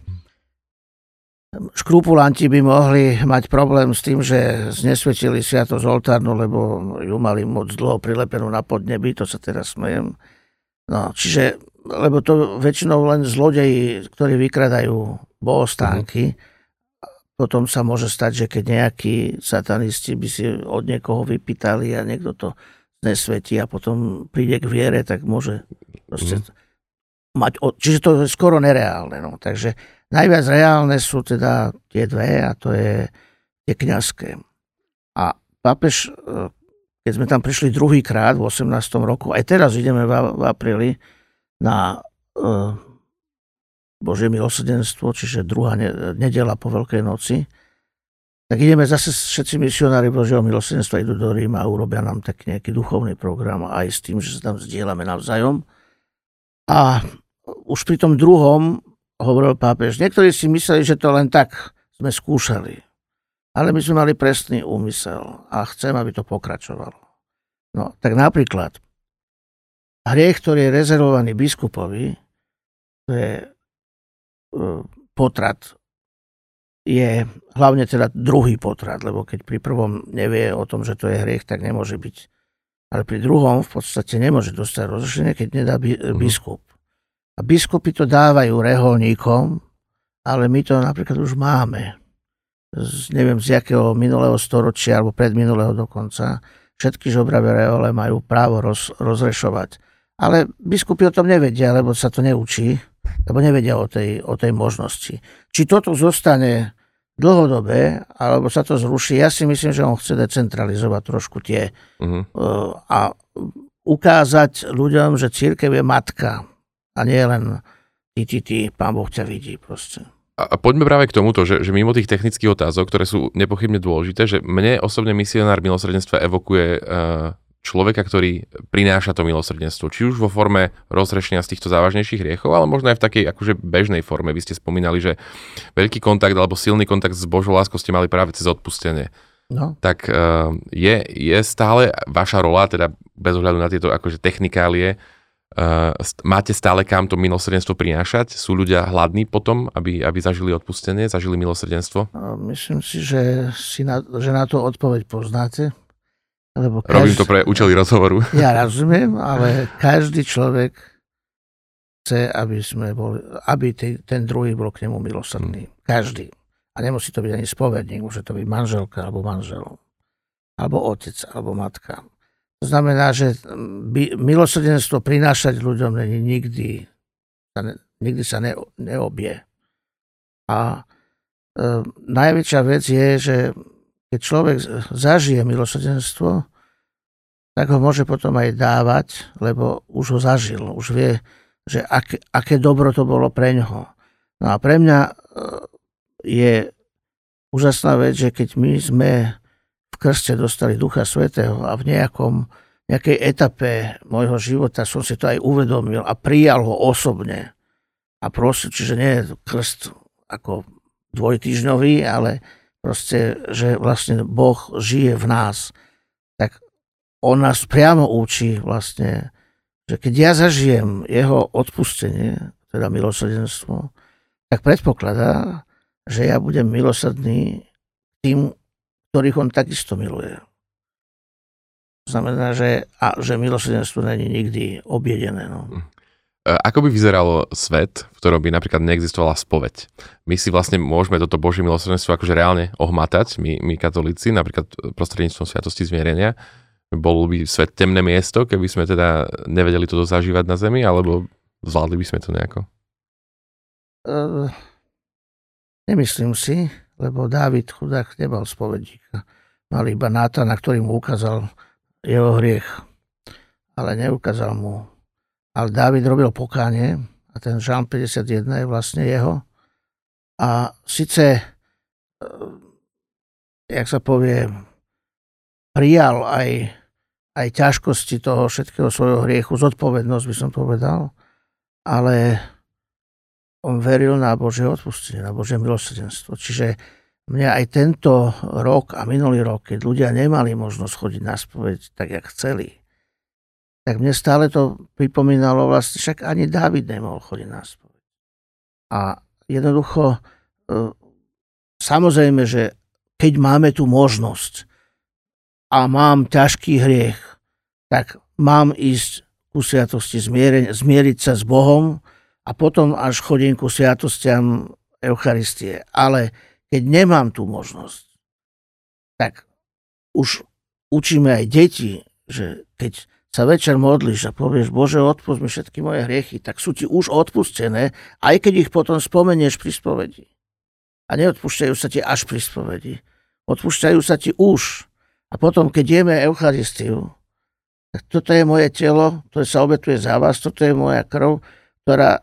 Škrupulanti by mohli mať problém s tým, že znesvetili sviatosť oltárnu, lebo ju mali moc dlho prilepenú na podnebi, to sa teraz smejem. No, čiže, lebo to väčšinou len zlodeji, ktorí vykradajú bohostánky, mm potom sa môže stať, že keď nejakí satanisti by si od niekoho vypýtali a niekto to nesvetí a potom príde k viere, tak môže proste mm. mať... Čiže to je skoro nereálne. No. Takže najviac reálne sú teda tie dve a to je tie kniazské. A pápež, e, keď sme tam prišli druhýkrát v 18. roku, aj teraz ideme v, apríli na uh, Božie milosrdenstvo, čiže druhá nedela po Veľkej noci, tak ideme zase všetci misionári Božieho milosrdenstva idú do Ríma a urobia nám tak nejaký duchovný program aj s tým, že sa tam zdieľame navzájom. A už pri tom druhom hovoril pápež, niektorí si mysleli, že to len tak sme skúšali. Ale my sme mali presný úmysel a chcem, aby to pokračovalo. No, tak napríklad, hriech, ktorý je rezervovaný biskupovi, to je potrat je hlavne teda druhý potrat, lebo keď pri prvom nevie o tom, že to je hriech, tak nemôže byť. Ale pri druhom v podstate nemôže dostať rozrešenie, keď nedá mhm. biskup. A biskupy to dávajú reholníkom, ale my to napríklad už máme. Z, neviem z jakého minulého storočia alebo predminulého dokonca. Všetky žobravé rehole majú právo roz, rozrešovať. Ale biskupy o tom nevedia, lebo sa to neučí lebo nevedia o tej, o tej možnosti. Či toto zostane dlhodobé, alebo sa to zruší, ja si myslím, že on chce decentralizovať trošku tie uh-huh. a ukázať ľuďom, že církev je matka a nie len ty, ty, ty, pán Boh ťa vidí proste. A, poďme práve k tomuto, že, že mimo tých technických otázok, ktoré sú nepochybne dôležité, že mne osobne misionár milosrdenstva evokuje uh, človeka, ktorý prináša to milosrdenstvo. Či už vo forme rozrešenia z týchto závažnejších hriechov, ale možno aj v takej akože bežnej forme. Vy ste spomínali, že veľký kontakt alebo silný kontakt s Božou láskou ste mali práve cez odpustenie. No. Tak uh, je, je stále vaša rola, teda bez ohľadu na tieto akože technikálie, máte stále kam to milosrdenstvo prinášať? Sú ľudia hladní potom, aby, aby zažili odpustenie, zažili milosrdenstvo? Myslím si, že, si na, že na to odpoveď poznáte Lebo každý, Robím to pre účely rozhovoru. Ja rozumiem, ale každý človek chce, aby, sme boli, aby ten druhý bol k nemu milosrdný. Hmm. Každý. A nemusí to byť ani spovedník, môže to byť manželka alebo manžel. Alebo otec, alebo matka. To znamená, že by, milosrdenstvo prinášať ľuďom není nikdy, nikdy sa ne, neobie. A e, najväčšia vec je, že keď človek zažije milosrdenstvo, tak ho môže potom aj dávať, lebo už ho zažil, už vie, že aké, aké dobro to bolo pre ňoho. No a pre mňa e, je úžasná vec, že keď my sme krste dostali Ducha Svetého a v nejakom, nejakej etape môjho života som si to aj uvedomil a prijal ho osobne. A prosil, čiže nie je krst ako dvojtýždňový, ale proste, že vlastne Boh žije v nás, tak on nás priamo učí vlastne, že keď ja zažijem jeho odpustenie, teda milosrdenstvo, tak predpokladá, že ja budem milosrdný tým, ktorých on takisto miluje. To znamená, že, a, že milosrdenstvo není nikdy objedené. No. Hm. E, ako by vyzeralo svet, v ktorom by napríklad neexistovala spoveď? My si vlastne môžeme toto Božie milosrdenstvo akože reálne ohmatať, my, my katolíci, napríklad prostredníctvom Sviatosti zmierenia. Bol by svet temné miesto, keby sme teda nevedeli toto zažívať na Zemi, alebo zvládli by sme to nejako? Uh, nemyslím si, lebo Dávid chudák nebol spovedník. Mal iba Náta, na ktorý mu ukázal jeho hriech. Ale neukázal mu ale Dávid robil pokánie a ten žalm 51 je vlastne jeho. A síce, e, jak sa povie, prijal aj, aj ťažkosti toho všetkého svojho hriechu, zodpovednosť by som povedal, ale on veril na Božie odpustenie, na Božie milosrdenstvo. Čiže mne aj tento rok a minulý rok, keď ľudia nemali možnosť chodiť na spoveď tak, jak chceli, tak mne stále to pripomínalo vlastne, však ani Dávid nemohol chodiť na spoveď. A jednoducho, e, samozrejme, že keď máme tú možnosť a mám ťažký hriech, tak mám ísť ku sviatosti zmieriť sa s Bohom a potom až chodím ku sviatostiam Eucharistie. Ale keď nemám tú možnosť, tak už učíme aj deti, že keď sa večer modlíš a povieš, Bože, odpust mi všetky moje hriechy, tak sú ti už odpustené, aj keď ich potom spomenieš pri spovedi. A neodpúšťajú sa ti až pri spovedi. Odpúšťajú sa ti už. A potom, keď jeme Eucharistiu, tak toto je moje telo, ktoré sa obetuje za vás, toto je moja krv, ktorá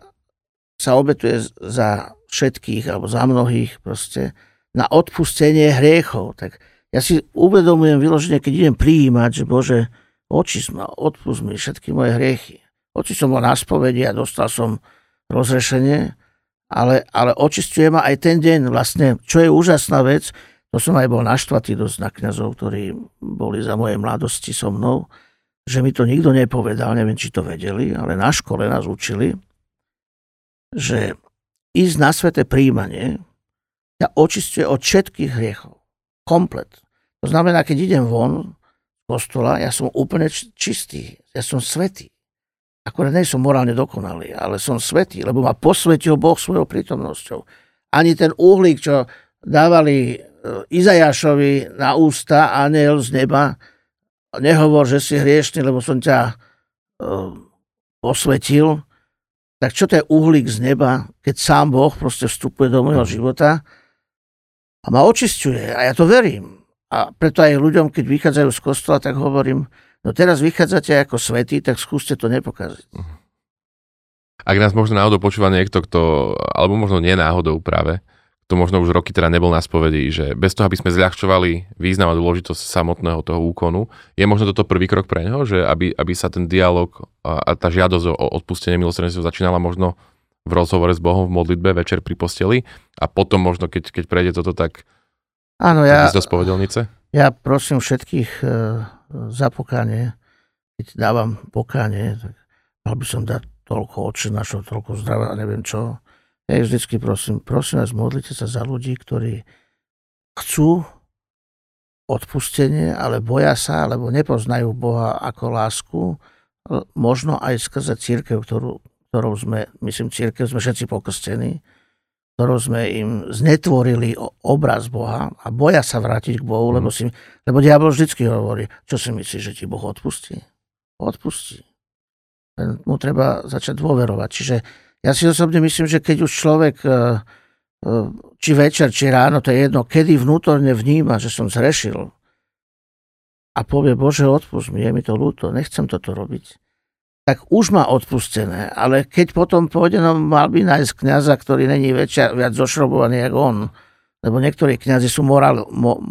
sa obetuje za všetkých, alebo za mnohých proste, na odpustenie hriechov. Tak ja si uvedomujem vyloženie, keď idem prijímať, že Bože, Očist ma, odpust mi všetky moje hriechy. Oči som bol na spovedi a dostal som rozrešenie, ale, ale očistuje ma aj ten deň. Vlastne, čo je úžasná vec, to som aj bol naštvatý dosť na kniazov, ktorí boli za mojej mladosti so mnou, že mi to nikto nepovedal, neviem, či to vedeli, ale na škole nás učili, že ísť na sveté príjmanie ťa očistuje od všetkých hriechov. Komplet. To znamená, keď idem von, kostola, ja som úplne čistý, ja som svetý. Akorát nie som morálne dokonalý, ale som svetý, lebo ma posvetil Boh svojou prítomnosťou. Ani ten uhlík, čo dávali e, Izajašovi na ústa aniel z neba, nehovor, že si hriešný, lebo som ťa uh, posvetil. Tak čo to je uhlík z neba, keď sám Boh proste vstupuje do môjho života a ma očisťuje. A ja to verím. A preto aj ľuďom, keď vychádzajú z kostola, tak hovorím, no teraz vychádzate ako svetí, tak skúste to nepokaziť. Ak nás možno náhodou počúva niekto, kto, alebo možno nie náhodou práve, to možno už roky teda nebol na spovedi, že bez toho, aby sme zľahčovali význam a dôležitosť samotného toho úkonu, je možno toto prvý krok pre neho, že aby, aby sa ten dialog a, a tá žiadosť o odpustenie milosrdenstva začínala možno v rozhovore s Bohom v modlitbe večer pri posteli a potom možno, keď, keď prejde toto, tak Áno, ja, do spovedelnice? Ja prosím všetkých e, za pokánie, keď dávam pokánie, tak mal by som dať toľko oči našho, toľko zdravia neviem čo. Ja vždycky prosím, prosím vás, modlite sa za ľudí, ktorí chcú odpustenie, ale boja sa, alebo nepoznajú Boha ako lásku, možno aj skrze církev, ktorú, ktorou sme, myslím, církev sme všetci pokrstení, ktorou sme im znetvorili obraz Boha a boja sa vrátiť k Bohu, mm. lebo, si, lebo diabol vždycky hovorí, čo si myslíš, že ti Boh odpustí? Odpustí. Mu treba začať dôverovať. Čiže ja si osobne myslím, že keď už človek e, e, či večer, či ráno, to je jedno, kedy vnútorne vníma, že som zrešil a povie, Bože, odpust mi, je mi to ľúto, nechcem toto robiť, tak už má odpustené. Ale keď potom pôjde, no mal by nájsť kniaza, ktorý není väčšia, viac zošrobovaný ako on. Lebo niektorí kniazy sú moral, mo,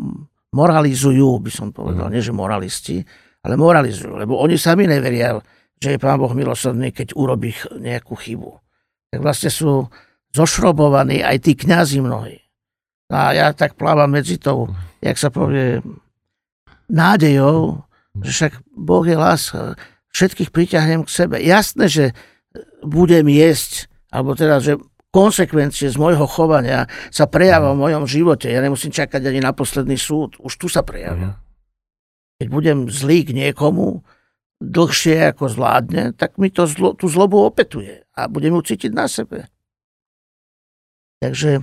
moralizujú, by som povedal, mm. nie že moralisti, ale moralizujú. Lebo oni sami neveria, že je Pán Boh milosrdný, keď urobí nejakú chybu tak vlastne sú zošrobovaní aj tí kňazi mnohí. A ja tak plávam medzi tou, jak sa povie, nádejou, že však Boh je láska. Všetkých priťahnem k sebe. Jasné, že budem jesť, alebo teda, že konsekvencie z môjho chovania sa prejavia v mojom živote. Ja nemusím čakať ani na posledný súd. Už tu sa prejavia. Keď budem zlý k niekomu, dlhšie ako zvládne, tak mi to zlo, tú zlobu opetuje a budem ju cítiť na sebe. Takže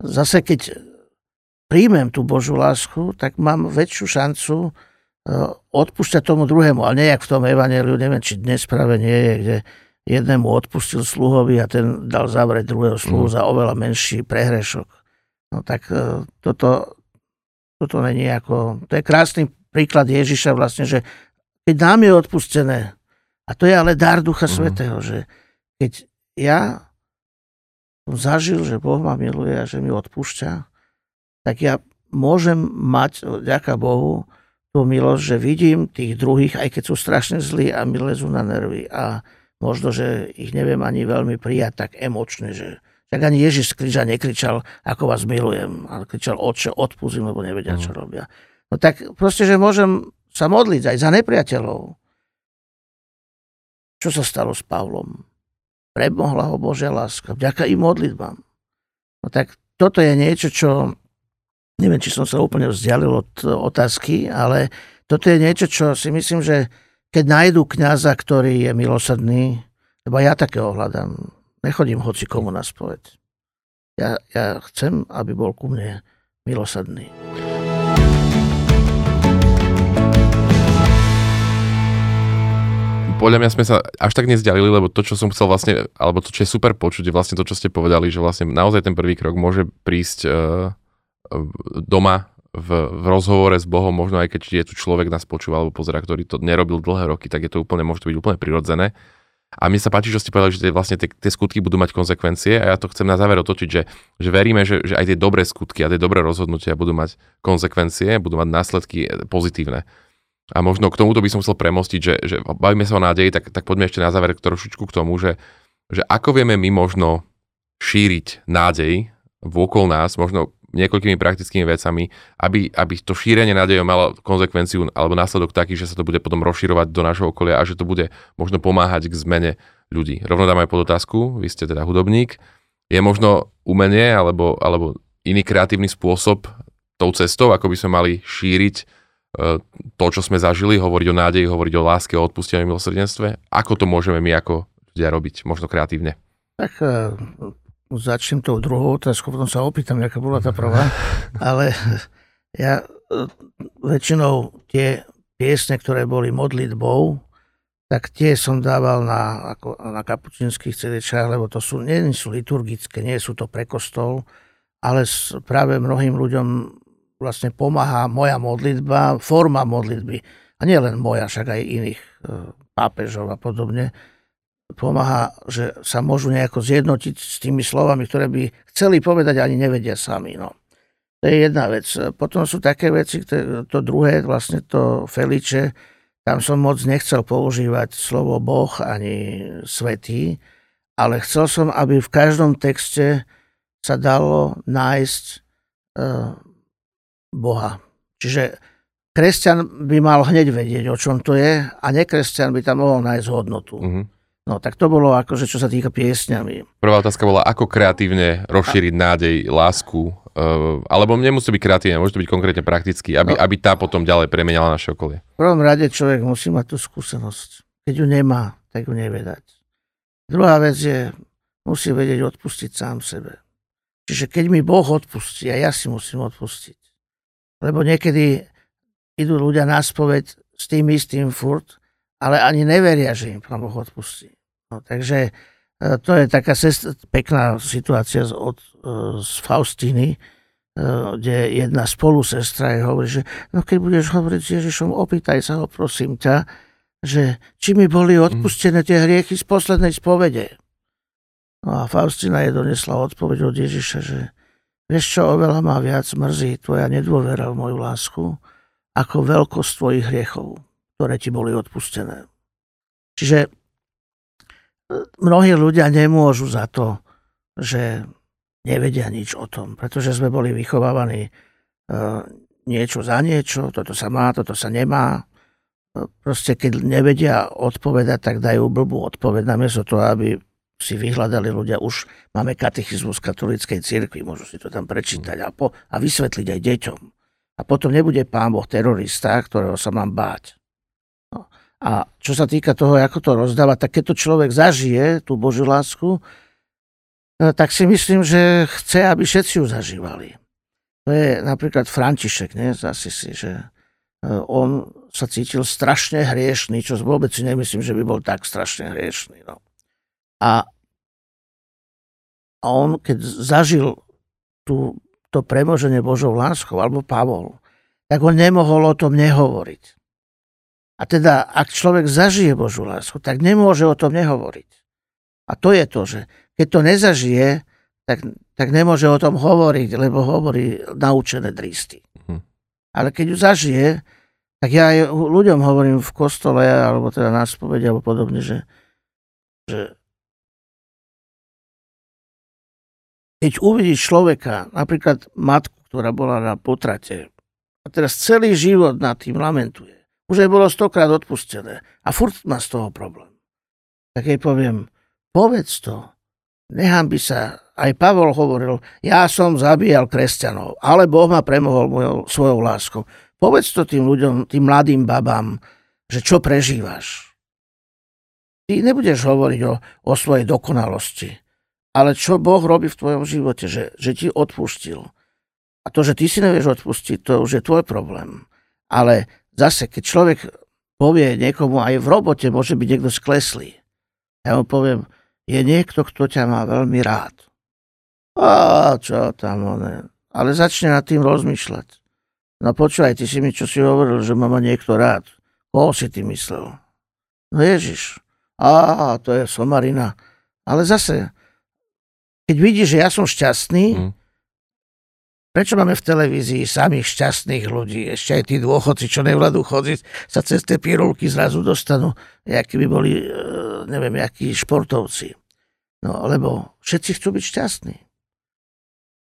zase keď príjmem tú Božú lásku, tak mám väčšiu šancu e, odpúšťať tomu druhému. Ale nejak v tom evaneliu, neviem, či dnes práve nie je, kde jednému odpustil sluhovi a ten dal zavrieť druhého sluhu mm. za oveľa menší prehrešok. No tak e, toto, toto není ako... To je krásny príklad Ježiša vlastne, že keď nám je odpustené, a to je ale dar Ducha mm. Svetého, že keď ja som zažil, že Boh ma miluje a že mi odpúšťa, tak ja môžem mať, ďaká Bohu, tú milosť, že vidím tých druhých, aj keď sú strašne zlí a mi lezú na nervy. A možno, že ich neviem ani veľmi prijať tak emočne, že tak ani Ježiš z kríža nekričal, ako vás milujem, ale kričal, oče, odpúzim, lebo nevedia, čo mhm. robia. No tak proste, že môžem sa modliť aj za nepriateľov. Čo sa stalo s Pavlom? Premohla ho Božia láska, vďaka im modlitbám. No tak toto je niečo, čo, neviem, či som sa úplne vzdialil od otázky, ale toto je niečo, čo si myslím, že keď nájdu kňaza, ktorý je milosrdný, lebo ja takého hľadám, nechodím hoci komu na spoveď. Ja, ja chcem, aby bol ku mne milosrdný. Podľa mňa sme sa až tak nezdialili, lebo to, čo som chcel vlastne, alebo to, čo je super počuť, je vlastne to, čo ste povedali, že vlastne naozaj ten prvý krok môže prísť uh, doma v, v rozhovore s Bohom, možno aj keď je tu človek nás počúva alebo pozera, ktorý to nerobil dlhé roky, tak je to úplne, môže to byť úplne prirodzené. A mi sa páči, že ste povedali, že tie, vlastne tie, tie skutky budú mať konsekvencie a ja to chcem na záver otočiť, že, že veríme, že, že aj tie dobré skutky a tie dobré rozhodnutia budú mať konsekvencie, budú mať následky pozitívne. A možno k tomuto by som chcel premostiť, že, že bavíme sa o nádeji, tak, tak poďme ešte na záver trošičku k tomu, že, že ako vieme my možno šíriť nádej vôkol nás, možno niekoľkými praktickými vecami, aby, aby to šírenie nádejov malo konsekvenciu alebo následok taký, že sa to bude potom rozširovať do nášho okolia a že to bude možno pomáhať k zmene ľudí. Rovno dám aj pod otázku, vy ste teda hudobník. Je možno umenie alebo, alebo iný kreatívny spôsob tou cestou, ako by sme mali šíriť to, čo sme zažili, hovoriť o nádeji, hovoriť o láske, o odpustení, milosrdenstve? Ako to môžeme my ako ľudia robiť, možno kreatívne? Tak uh, začnem tou druhou otázkou, potom sa opýtam, aká bola tá prvá. Ale ja uh, väčšinou tie piesne, ktoré boli modlitbou, tak tie som dával na, ako, na kapučinských CDčách, lebo to sú, nie sú liturgické, nie sú to pre kostol, ale práve mnohým ľuďom vlastne pomáha moja modlitba, forma modlitby. A nie len moja, však aj iných e, pápežov a podobne. Pomáha, že sa môžu nejako zjednotiť s tými slovami, ktoré by chceli povedať, ani nevedia sami. No. To je jedna vec. Potom sú také veci, to druhé, vlastne to Feliče, tam som moc nechcel používať slovo Boh ani svetý, ale chcel som, aby v každom texte sa dalo nájsť e, Boha. Čiže kresťan by mal hneď vedieť, o čom to je a nekresťan by tam mohol nájsť hodnotu. Mm-hmm. No tak to bolo akože, čo sa týka piesňami. Prvá otázka bola, ako kreatívne rozšíriť nádej, lásku, Uh, alebo nemusí byť kreatívne, môže to byť konkrétne prakticky, aby, no. aby tá potom ďalej premenala naše okolie. V prvom rade človek musí mať tú skúsenosť. Keď ju nemá, tak ju nevie dať. Druhá vec je, musí vedieť odpustiť sám sebe. Čiže keď mi Boh odpustí, a ja si musím odpustiť. Lebo niekedy idú ľudia na spoveď s tým istým furt, ale ani neveria, že im Pán Boh odpustí. No, takže e, to je taká sest- pekná situácia z, od, e, z Faustiny, e, kde jedna spolu sestra je hovorí, že no keď budeš hovoriť s Ježišom, opýtaj sa ho, prosím ťa, že či mi boli odpustené tie hriechy z poslednej spovede. No a Faustina je donesla odpoveď od Ježiša, že vieš čo, oveľa má viac mrzí tvoja nedôvera v moju lásku, ako veľkosť tvojich hriechov, ktoré ti boli odpustené. Čiže e, mnohí ľudia nemôžu za to, že nevedia nič o tom, pretože sme boli vychovávaní e, niečo za niečo, toto sa má, toto sa nemá. E, proste keď nevedia odpovedať, tak dajú blbú odpoveď namiesto toho, aby si vyhľadali ľudia, už máme katechizmus katolíckej cirkvi, môžu si to tam prečítať a, po, a vysvetliť aj deťom. A potom nebude pán Boh terorista, ktorého sa mám báť. No. A čo sa týka toho, ako to rozdáva, tak keď to človek zažije, tú Božiu lásku, e, tak si myslím, že chce, aby všetci ju zažívali. To je napríklad František, nie? Zasi si, že e, on sa cítil strašne hriešný, čo vôbec si nemyslím, že by bol tak strašne hriešný. No. A, a on, keď zažil tú, to premoženie Božou láskou, alebo Pavol, tak on nemohol o tom nehovoriť. A teda, ak človek zažije Božú lásku, tak nemôže o tom nehovoriť. A to je to, že keď to nezažije, tak, tak nemôže o tom hovoriť, lebo hovorí naučené dristy. Hm. Ale keď ju zažije, tak ja aj ľuďom hovorím v kostole, alebo teda na spovedi, alebo podobne, že, že Keď uvidíš človeka, napríklad matku, ktorá bola na potrate a teraz celý život nad tým lamentuje, už aj bolo stokrát odpustené a furt má z toho problém. Tak jej poviem, povedz to, nechám by sa, aj Pavol hovoril, ja som zabíjal kresťanov, ale Boh ma premohol mojou, svojou láskou. Povedz to tým ľuďom, tým mladým babám, že čo prežívaš. Ty nebudeš hovoriť o, o svojej dokonalosti, ale čo Boh robí v tvojom živote, že, že ti odpustil. A to, že ty si nevieš odpustiť, to už je tvoj problém. Ale zase, keď človek povie niekomu, aj v robote môže byť niekto skleslý. Ja mu poviem, je niekto, kto ťa má veľmi rád. A čo tam one. Ale začne nad tým rozmýšľať. No počúvaj, ty si mi čo si hovoril, že ma niekto rád. Koho si ty myslel? No Ježiš. A to je somarina. Ale zase, keď vidíš, že ja som šťastný, mm. prečo máme v televízii samých šťastných ľudí? Ešte aj tí dôchodci, čo nevládú chodiť, sa cez tie pirulky zrazu dostanú, akí by boli, e, neviem, akí športovci. No, lebo všetci chcú byť šťastní.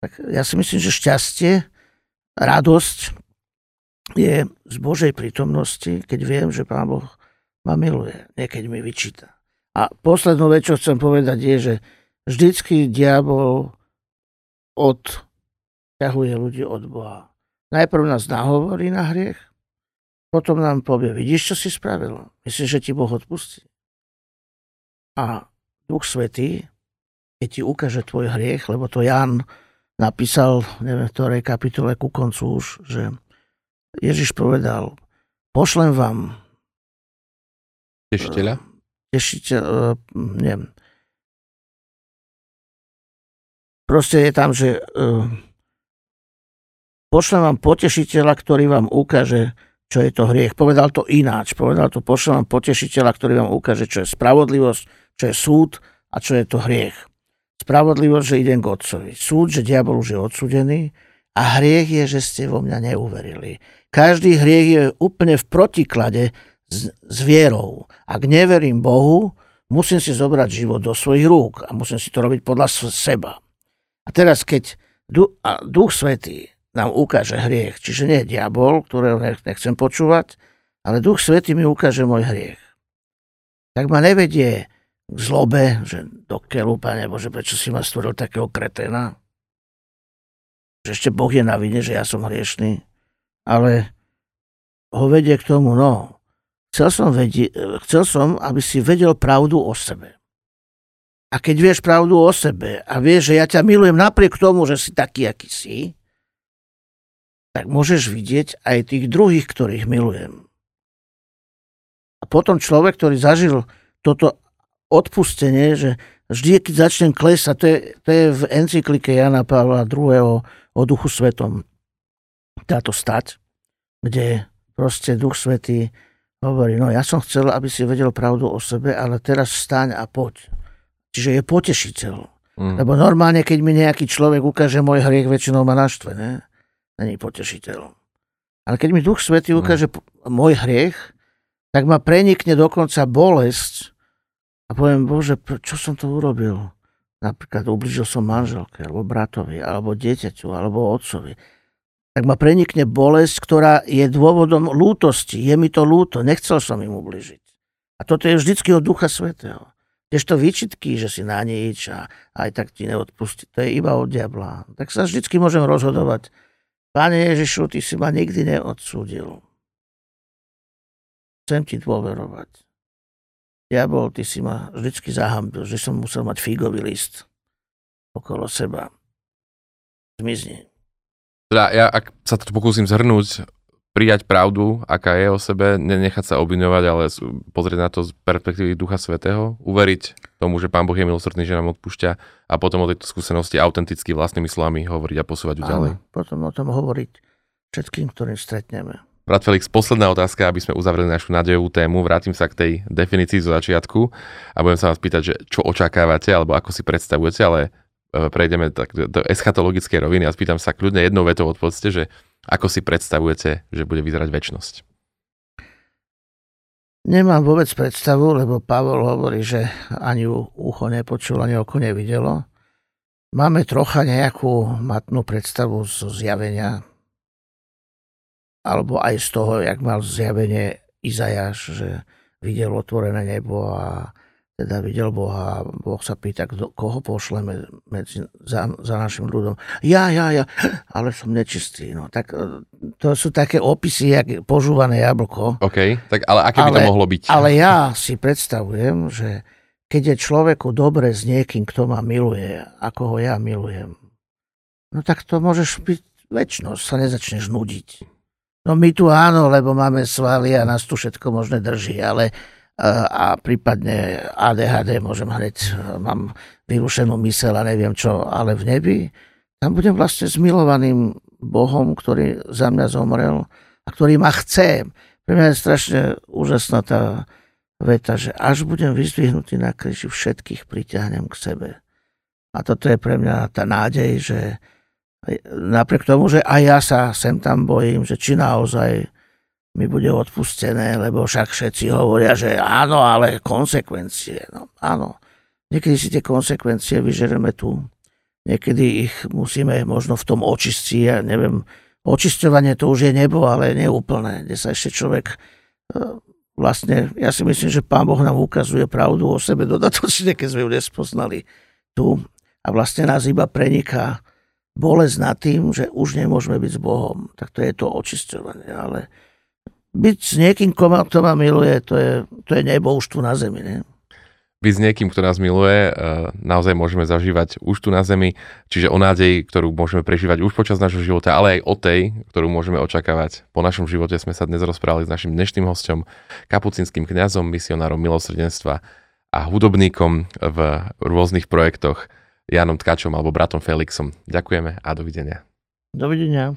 Tak ja si myslím, že šťastie, radosť je z Božej prítomnosti, keď viem, že Pán Boh ma miluje, niekedy mi vyčíta. A poslednú vec, čo chcem povedať, je, že vždycky diabol odťahuje ľudí od Boha. Najprv nás nahovorí na hriech, potom nám povie, vidíš, čo si spravil? Myslíš, že ti Boh odpustí? A Duch Svetý, keď ti ukáže tvoj hriech, lebo to Jan napísal, neviem v ktorej kapitole ku koncu už, že Ježiš povedal, pošlem vám tešiteľa? Tešiteľ, uh, neviem, Proste je tam, že uh, pošlem vám potešiteľa, ktorý vám ukáže, čo je to hriech. Povedal to ináč. Povedal to, pošlem vám potešiteľa, ktorý vám ukáže, čo je spravodlivosť, čo je súd a čo je to hriech. Spravodlivosť, že idem k Otcovi. Súd, že diabol už je odsudený a hriech je, že ste vo mňa neuverili. Každý hriech je úplne v protiklade s, s vierou. Ak neverím Bohu, musím si zobrať život do svojich rúk a musím si to robiť podľa seba. A teraz, keď Duch Svetý nám ukáže hriech, čiže nie diabol, ktorého nechcem počúvať, ale Duch Svetý mi ukáže môj hriech. Tak ma nevedie k zlobe, že do keľu, Pane Bože, prečo si ma stvoril takého kreténa? že ešte Boh je na vine, že ja som hriešný, ale ho vedie k tomu, no, chcel som, vedie, chcel som, aby si vedel pravdu o sebe. A keď vieš pravdu o sebe a vieš, že ja ťa milujem napriek tomu, že si taký, aký si, tak môžeš vidieť aj tých druhých, ktorých milujem. A potom človek, ktorý zažil toto odpustenie, že vždy, keď začnem klesať, to je, to je v encyklike Jana Pavla II. o duchu svetom, táto stať, kde proste duch svetý hovorí, no ja som chcel, aby si vedel pravdu o sebe, ale teraz staň a poď. Čiže je potešiteľ. Mm. Lebo normálne, keď mi nejaký človek ukáže môj hriech, väčšinou ma naštve, ne? Není potešiteľ. Ale keď mi Duch Svetý mm. ukáže mm. môj hriech, tak ma prenikne dokonca bolesť, a poviem, Bože, čo som to urobil? Napríklad ubližil som manželke, alebo bratovi, alebo dieťaťu, alebo otcovi. Tak ma prenikne bolesť, ktorá je dôvodom lútosti. Je mi to lúto, nechcel som im ubližiť. A toto je vždycky od Ducha Svetého. Tiež to výčitky, že si na nič a aj tak ti neodpustí, to je iba od diabla. Tak sa vždycky môžem rozhodovať. Pane Ježišu, ty si ma nikdy neodsúdil. Chcem ti dôverovať diabol, ty si ma vždycky zahambil, že som musel mať figový list okolo seba. Zmizni. Teda ja, ak sa to pokúsim zhrnúť, prijať pravdu, aká je o sebe, nenechať sa obviňovať, ale pozrieť na to z perspektívy Ducha Svetého, uveriť tomu, že Pán Boh je milosrdný, že nám odpúšťa a potom o tejto skúsenosti autenticky vlastnými slovami hovoriť a posúvať ju ďalej. potom o tom hovoriť všetkým, ktorým stretneme. Brat Felix, posledná otázka, aby sme uzavreli našu nádejovú tému. Vrátim sa k tej definícii zo začiatku a budem sa vás pýtať, že čo očakávate alebo ako si predstavujete, ale e, prejdeme tak do eschatologickej roviny a spýtam sa kľudne jednou vetou odpovedzte, že ako si predstavujete, že bude vyzerať väčnosť. Nemám vôbec predstavu, lebo Pavol hovorí, že ani ucho nepočul, ani oko nevidelo. Máme trocha nejakú matnú predstavu zo zjavenia alebo aj z toho, jak mal zjavenie Izajáš, že videl otvorené nebo a teda videl Boha a Boh sa pýta, koho pošleme medzi, za, za našim ľudom. Ja, ja, ja, ale som nečistý. No, tak e, to sú také opisy, jak požúvané jablko. OK, tak ale aké by ale, to mohlo byť? Ale ja si predstavujem, že keď je človeku dobre s niekým, kto ma miluje, ako ho ja milujem, no tak to môžeš byť väčšnosť, sa nezačneš nudiť. No my tu áno, lebo máme svaly a nás tu všetko možné drží, ale a, prípadne ADHD môžem hneď, mám vyrušenú mysel a neviem čo, ale v nebi, tam budem vlastne s milovaným Bohom, ktorý za mňa zomrel a ktorý ma chce. Pre mňa je strašne úžasná tá veta, že až budem vyzdvihnutý na kríži, všetkých priťahnem k sebe. A toto je pre mňa tá nádej, že Napriek tomu, že aj ja sa sem tam bojím, že či naozaj mi bude odpustené, lebo však všetci hovoria, že áno, ale konsekvencie. No, áno, niekedy si tie konsekvencie vyžereme tu. Niekedy ich musíme možno v tom očistí, ja neviem, očisťovanie to už je nebo, ale neúplné, kde sa ešte človek e, vlastne, ja si myslím, že Pán Boh nám ukazuje pravdu o sebe dodatočne, keď sme ju nespoznali tu a vlastne nás iba preniká bolesť nad tým, že už nemôžeme byť s Bohom. Tak to je to očisťovanie. Ale byť s niekým, kto ma miluje, to je, to je nebo už tu na zemi. Ne? Byť s niekým, kto nás miluje, e, naozaj môžeme zažívať už tu na zemi, čiže o nádej, ktorú môžeme prežívať už počas nášho života, ale aj o tej, ktorú môžeme očakávať. Po našom živote sme sa dnes rozprávali s našim dnešným hostom, kapucinským kňazom, misionárom milosrdenstva a hudobníkom v rôznych projektoch. Janom Tkačom alebo bratom Felixom. Ďakujeme a dovidenia. Dovidenia.